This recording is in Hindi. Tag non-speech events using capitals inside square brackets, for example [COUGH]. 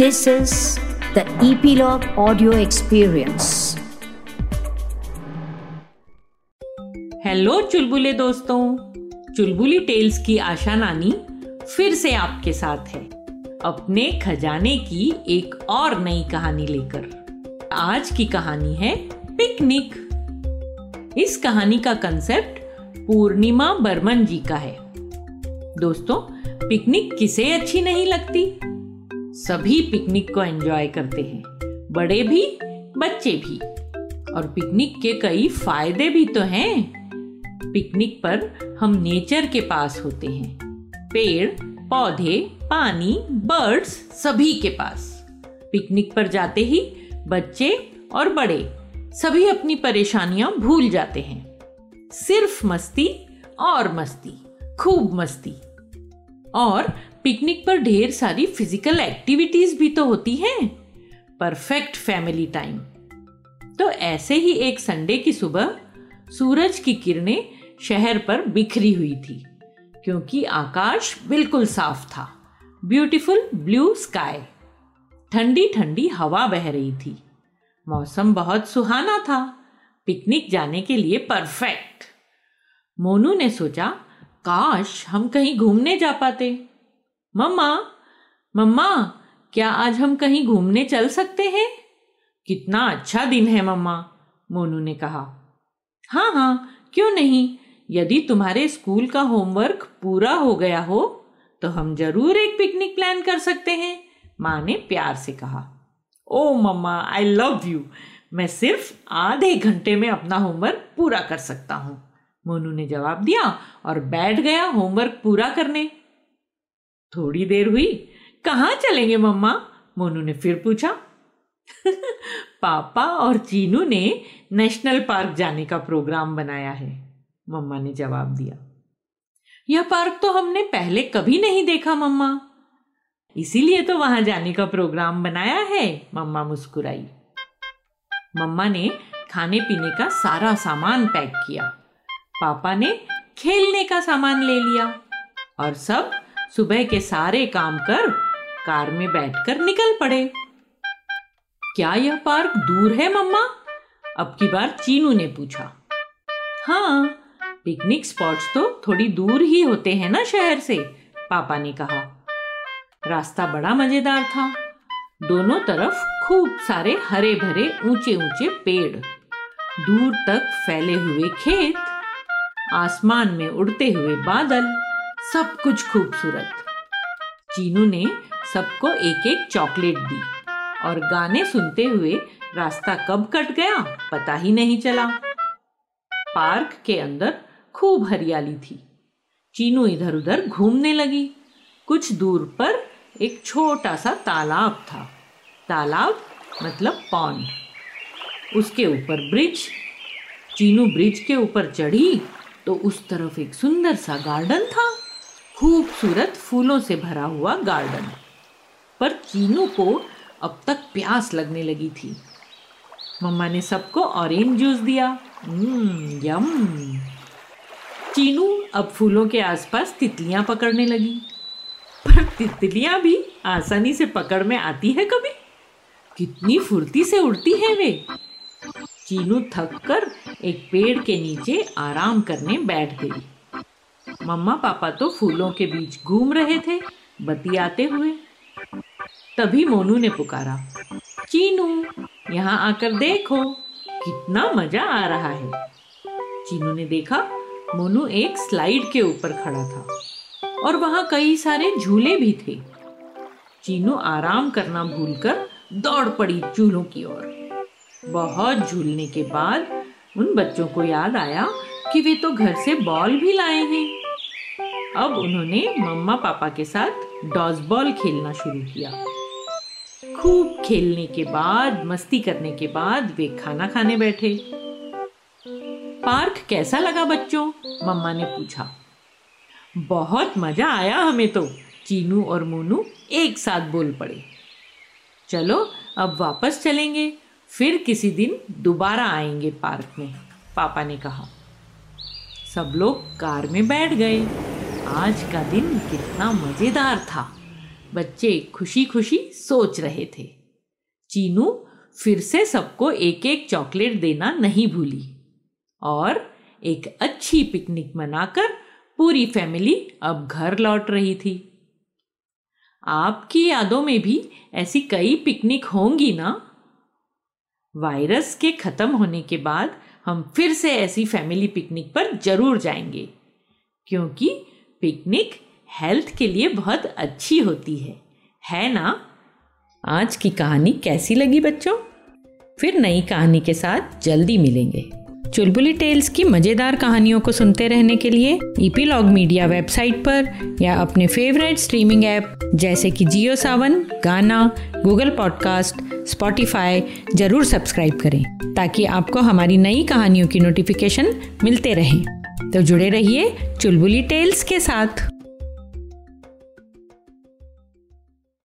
This is the Epilogue Audio Experience. Hello चुलबुले दोस्तों। चुलबुली टेल्स की आशा नानी फिर से आपके साथ है। अपने खजाने की एक और नई कहानी लेकर। आज की कहानी है पिकनिक। इस कहानी का कंसेप्ट पूर्णिमा बर्मन जी का है। दोस्तों, पिकनिक किसे अच्छी नहीं लगती? सभी पिकनिक को एंजॉय करते हैं। बड़े भी, बच्चे भी। और पिकनिक के कई फ़ायदे भी तो हैं। पिकनिक पर हम नेचर के पास होते हैं। पेड़, पौधे, पानी, बर्ड्स सभी के पास। पिकनिक पर जाते ही बच्चे और बड़े सभी अपनी परेशानियाँ भूल जाते हैं। सिर्फ़ मस्ती और मस्ती, खूब मस्ती। और पिकनिक पर ढेर सारी फ़िज़िकल एक्टिविटीज़ भी तो होती हैं। परफेक्ट फैमिली टाइम तो ऐसे ही एक संडे की सुबह, सूरज की किरणें शहर पर बिखरी हुई थी, क्योंकि आकाश बिल्कुल साफ़ था। ब्यूटीफुल ब्लू स्काई ठंडी ठंडी हवा बह रही थी। मौसम बहुत सुहाना था। पिकनिक जाने के लिए परफेक्ट मोनू ने सोचा, काश हम कहीं घूमने जा पाते। मम्मा मम्मा, क्या आज हम कहीं घूमने चल सकते हैं? कितना अच्छा दिन है मम्मा, मोनू ने कहा। हाँ हाँ क्यों नहीं? यदि तुम्हारे स्कूल का होमवर्क पूरा हो गया हो तो हम ज़रूर एक पिकनिक प्लान कर सकते हैं, माँ ने प्यार से कहा। ओ मम्मा आई लव यू मैं सिर्फ़ आधे घंटे में अपना होमवर्क पूरा कर सकता हूँ, मोनू ने जवाब दिया और बैठ गया होमवर्क पूरा करने। थोड़ी देर हुई, कहाँ चलेंगे मम्मा? मोनू ने फिर पूछा। [LAUGHS] पापा और चीनू ने नेशनल पार्क जाने का प्रोग्राम बनाया है, मम्मा ने जवाब दिया। यह पार्क तो हमने पहले कभी नहीं देखा, मम्मा। इसीलिए तो वहाँ जाने का प्रोग्राम बनाया है, मम्मा मुस्कुराई। मम्मा ने खाने पीने का सारा सामान पैक किया। पापा ने खेलने का सामान ले लिया और सब सुबह के सारे काम कर कार में बैठकर निकल पड़े। क्या यह पार्क दूर है, मम्मा? अब की बार चीनू ने पूछा। हाँ पिकनिक स्पॉट्स तो थोड़ी दूर ही होते हैं ना शहर से, पापा ने कहा। रास्ता बड़ा मज़ेदार था। दोनों तरफ़ खूब सारे हरे भरे ऊँचे ऊँचे पेड़। दूर तक फैले हुए खेत, आसमान में उड़ते हुए बादल। सब कुछ खूबसूरत। चीनू ने सबको एक एक चॉकलेट दी और गाने सुनते हुए रास्ता कब कट गया पता ही नहीं चला। पार्क के अंदर खूब हरियाली थी। चीनू इधर उधर घूमने लगी। कुछ दूर पर एक छोटा सा तालाब था। तालाब मतलब पॉन्ड उसके ऊपर ब्रिज। चीनू ब्रिज के ऊपर चढ़ी तो उस तरफ़ एक सुंदर सा गार्डन था। खूबसूरत फूलों से भरा हुआ गार्डन। पर चीनू को अब तक प्यास लगने लगी थी। मम्मा ने सबको ऑरेंज जूस दिया। हम्म, यम। चीनू अब फूलों के आसपास तितलियाँ पकड़ने लगी। पर तितलियाँ भी आसानी से पकड़ में आती है कभी? कितनी फुर्ती से उड़ती है वे। चीनू थक कर एक पेड़ के नीचे आराम करने बैठ गई। मम्मा पापा तो फूलों के बीच घूम रहे थे बती आते हुए। तभी मोनू ने पुकारा, चीनू, यहाँ आकर देखो, कितना मज़ा आ रहा है। चीनू ने देखा, मोनू एक स्लाइड के ऊपर खड़ा था और वहाँ कई सारे झूले भी थे। चीनू आराम करना भूलकर दौड़ पड़ी झूलों की ओर। बहुत झूलने के बाद उन बच्चों को याद आया कि वे तो घर से बॉल भी लाए हैं। अब उन्होंने मम्मा पापा के साथ डॉज बॉल खेलना शुरू किया। खूब खेलने के बाद, मस्ती करने के बाद वे खाना खाने बैठे। पार्क कैसा लगा बच्चों? मम्मा ने पूछा। बहुत मज़ा आया हमें तो। चीनू और मोनू एक साथ बोल पड़े। चलो, अब वापस चलेंगे। फिर किसी दिन दोबारा आएँगे पार्क में, पापा ने कहा। सब लोग कार में बैठ गए। आज का दिन कितना मज़ेदार था। बच्चे खुशी खुशी सोच रहे थे। चीनू फिर से सबको एक एक चॉकलेट देना नहीं भूली और एक अच्छी पिकनिक मनाकर पूरी फैमिली अब घर लौट रही थी। आपकी यादों में भी ऐसी कई पिकनिक होंगी ना? वायरस के खत्म होने के बाद हम फिर से ऐसी फैमिली पिकनिक पर ज़रूर जाएँगे, क्योंकि पिकनिक हेल्थ के लिए बहुत अच्छी होती है। है ना? आज की कहानी कैसी लगी बच्चों? फिर नई कहानी के साथ जल्दी मिलेंगे। चुलबुली टेल्स की मज़ेदार कहानियों को सुनते रहने के लिए ईपीलॉग मीडिया वेबसाइट पर या अपने फेवरेट स्ट्रीमिंग ऐप जैसे कि Jio Saavn, Gaana, Google podcast, Spotify ज़रूर सब्सक्राइब करें ताकि आपको हमारी नई कहानियों की नोटिफिकेशन मिलते रहें। तो जुड़े रहिए चुलबुली टेल्स के साथ।